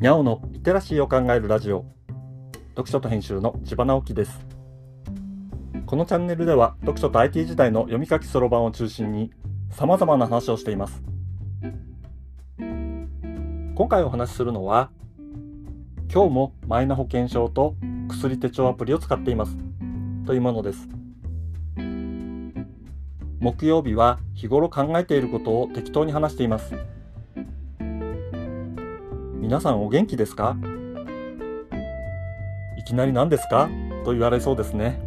にゃおのリテラシーを考えるラジオ。読書と編集の千葉直樹です。このチャンネルでは読書と IT 時代の読み書きそろばんを中心に様々な話をしています。今回お話しするのは今日もマイナ保険証と薬手帳アプリを使っています。というものです。木曜日は日頃考えていることを適当に話しています。皆さんお元気ですか？いきなり何ですか？と言われそうですね。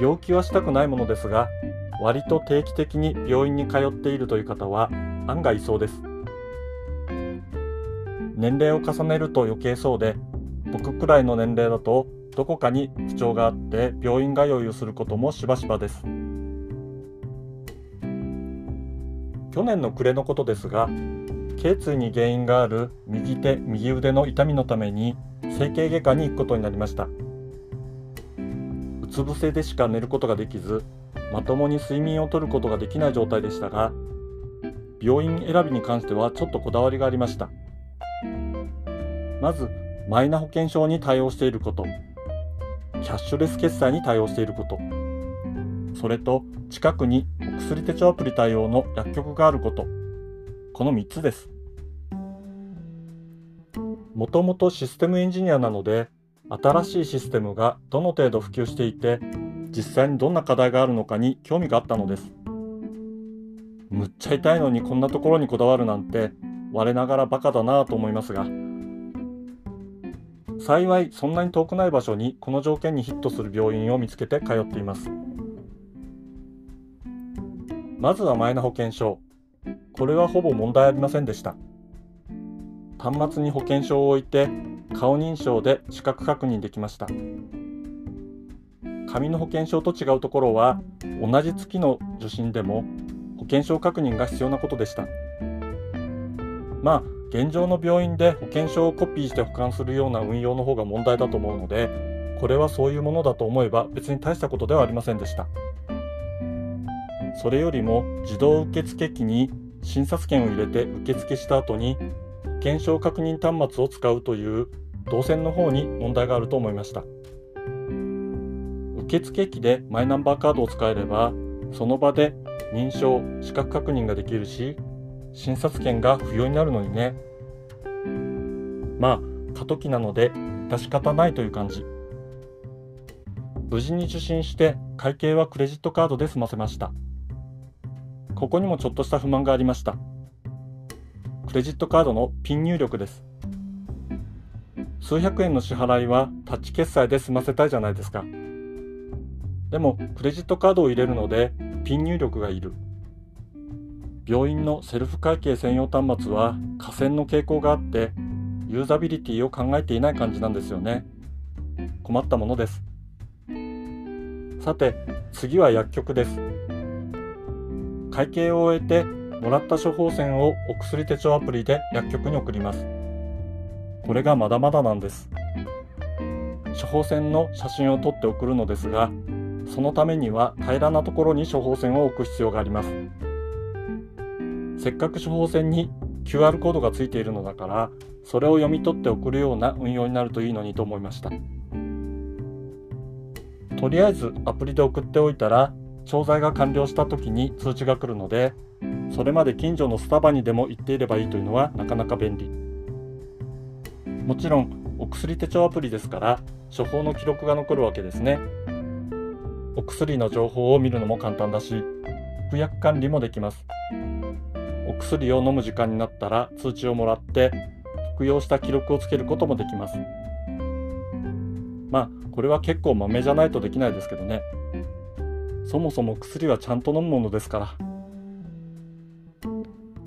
病気はしたくないものですが割と定期的に病院に通っているという方は案外いそうです。年齢を重ねると余計そうで僕くらいの年齢だとどこかに不調があって病院通いをすることもしばしばです。去年の暮れのことですが頸椎に原因がある右手右腕の痛みのために整形外科に行くことになりました。うつ伏せでしか寝ることができずまともに睡眠をとることができない状態でしたが病院選びに関してはちょっとこだわりがありました。まずマイナ保険証に対応していること。キャッシュレス決済に対応していること。それと近くにお薬手帳アプリ対応の薬局があること。この3つです。もともとシステムエンジニアなので、新しいシステムがどの程度普及していて、実際にどんな課題があるのかに興味があったのです。むっちゃ痛いのにこんなところにこだわるなんて、我ながらバカだなぁと思いますが、幸いそんなに遠くない場所にこの条件にヒットする病院を見つけて通っています。まずはマイナ保険証。これはほぼ問題ありませんでした。端末に保険証を置いて顔認証で視覚確認できました。紙の保険証と違うところは同じ月の受診でも保険証確認が必要なことでした。まあ現状の病院で保険証をコピーして保管するような運用の方が問題だと思うのでこれはそういうものだと思えば別に大したことではありませんでした。それよりも自動受付機に診察券を入れて受付した後に保険証確認端末を使うという動線の方に問題があると思いました。受付機でマイナンバーカードを使えればその場で認証資格確認ができるし診察券が不要になるのにね。まあ過渡期なので致し方ないという感じ。無事に受診して会計はクレジットカードで済ませました。ここにもちょっとした不満がありました。クレジットカードのピン入力です。数百円の支払いはタッチ決済で済ませたいじゃないですか。でも、クレジットカードを入れるので、ピン入力がいる。病院のセルフ会計専用端末は河川の傾向があって、ユーザビリティを考えていない感じなんですよね。困ったものです。さて、次は薬局です。会計を終えてもらった処方箋をお薬手帳アプリで薬局に送ります。これがまだまだなんです。処方箋の写真を撮って送るのですが、そのためには平らなところに処方箋を置く必要があります。せっかく処方箋に QR コードがついているのだから、それを読み取って送るような運用になるといいのにと思いました。とりあえずアプリで送っておいたら商材が完了した時に通知が来るのでそれまで近所のスタバにでも行っていればいいというのはなかなか便利。もちろんお薬手帳アプリですから処方の記録が残るわけですね。お薬の情報を見るのも簡単だし服薬管理もできます。お薬を飲む時間になったら通知をもらって服用した記録をつけることもできます。まあこれは結構豆じゃないとできないですけどね。そもそも薬はちゃんと飲むものですから。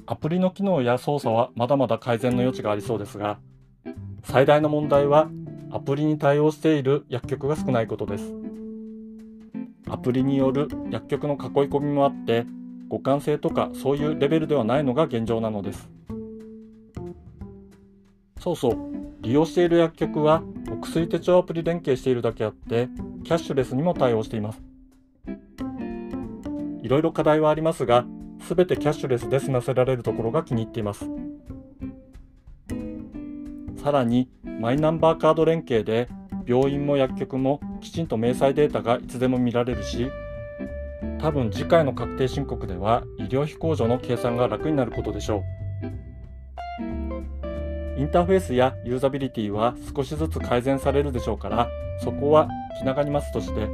アプリの機能や操作はまだまだ改善の余地がありそうですが最大の問題はアプリに対応している薬局が少ないことです。アプリによる薬局の囲い込みもあって互換性とかそういうレベルではないのが現状なのです。そうそう利用している薬局はお薬手帳アプリ連携しているだけあってキャッシュレスにも対応しています。いろいろ課題はありますが、すべてキャッシュレスで済ませられるところが気に入っています。さらにマイナンバーカード連携で病院も薬局もきちんと明細データがいつでも見られるし多分次回の確定申告では医療費控除の計算が楽になることでしょうインターフェースやユーザビリティは少しずつ改善されるでしょうからそこは気長に待つとして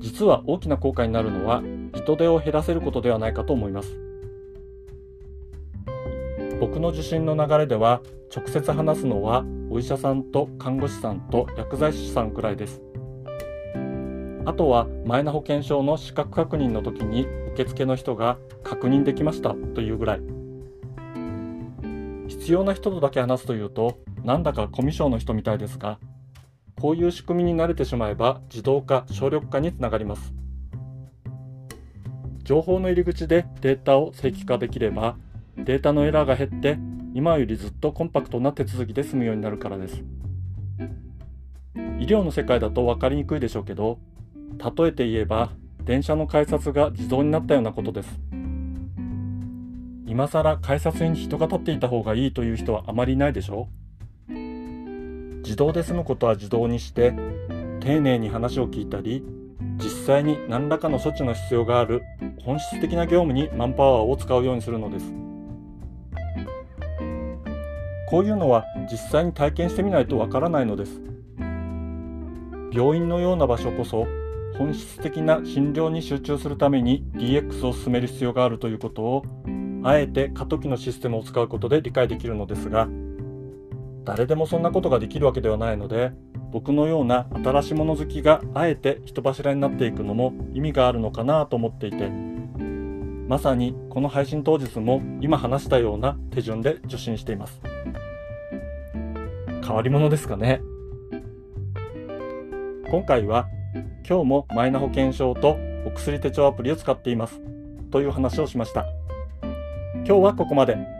実は大きな効果になるのは人手を減らせることではないかと思います。僕の受診の流れでは直接話すのはお医者さんと看護師さんと薬剤師さんくらいです。あとはマイナ保険証の資格確認の時に受付の人が確認できましたというぐらい。必要な人とだけ話すというとなんだかコミュ障の人みたいですがこういう仕組みに慣れてしまえば自動化省力化につながります。情報の入り口でデータを正規化できればデータのエラーが減って今よりずっとコンパクトな手続きで済むようになるからです。医療の世界だと分かりにくいでしょうけど例えて言えば電車の改札が自動になったようなことです。今更改札に人が立っていた方がいいという人はあまりいないでしょう。自動で済むことは自動にして丁寧に話を聞いたり実際に何らかの処置の必要がある本質的な業務にマンパワーを使うようにするのです。こういうのは実際に体験してみないとわからないのです。病院のような場所こそ本質的な診療に集中するために DX を進める必要があるということをあえて過渡期のシステムを使うことで理解できるのですが誰でもそんなことができるわけではないので僕のような新しいもの好きがあえて人柱になっていくのも意味があるのかなと思っていてまさにこの配信当日も今話したような手順で受診しています。変わり者ですかね。今回は今日もマイナ保険証とお薬手帳アプリを使っていますという話をしました。今日はここまで。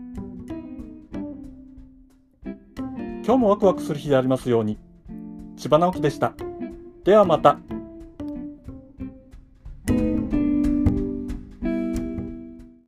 今日もワクワクする日でありますように千葉直樹でしたではまた。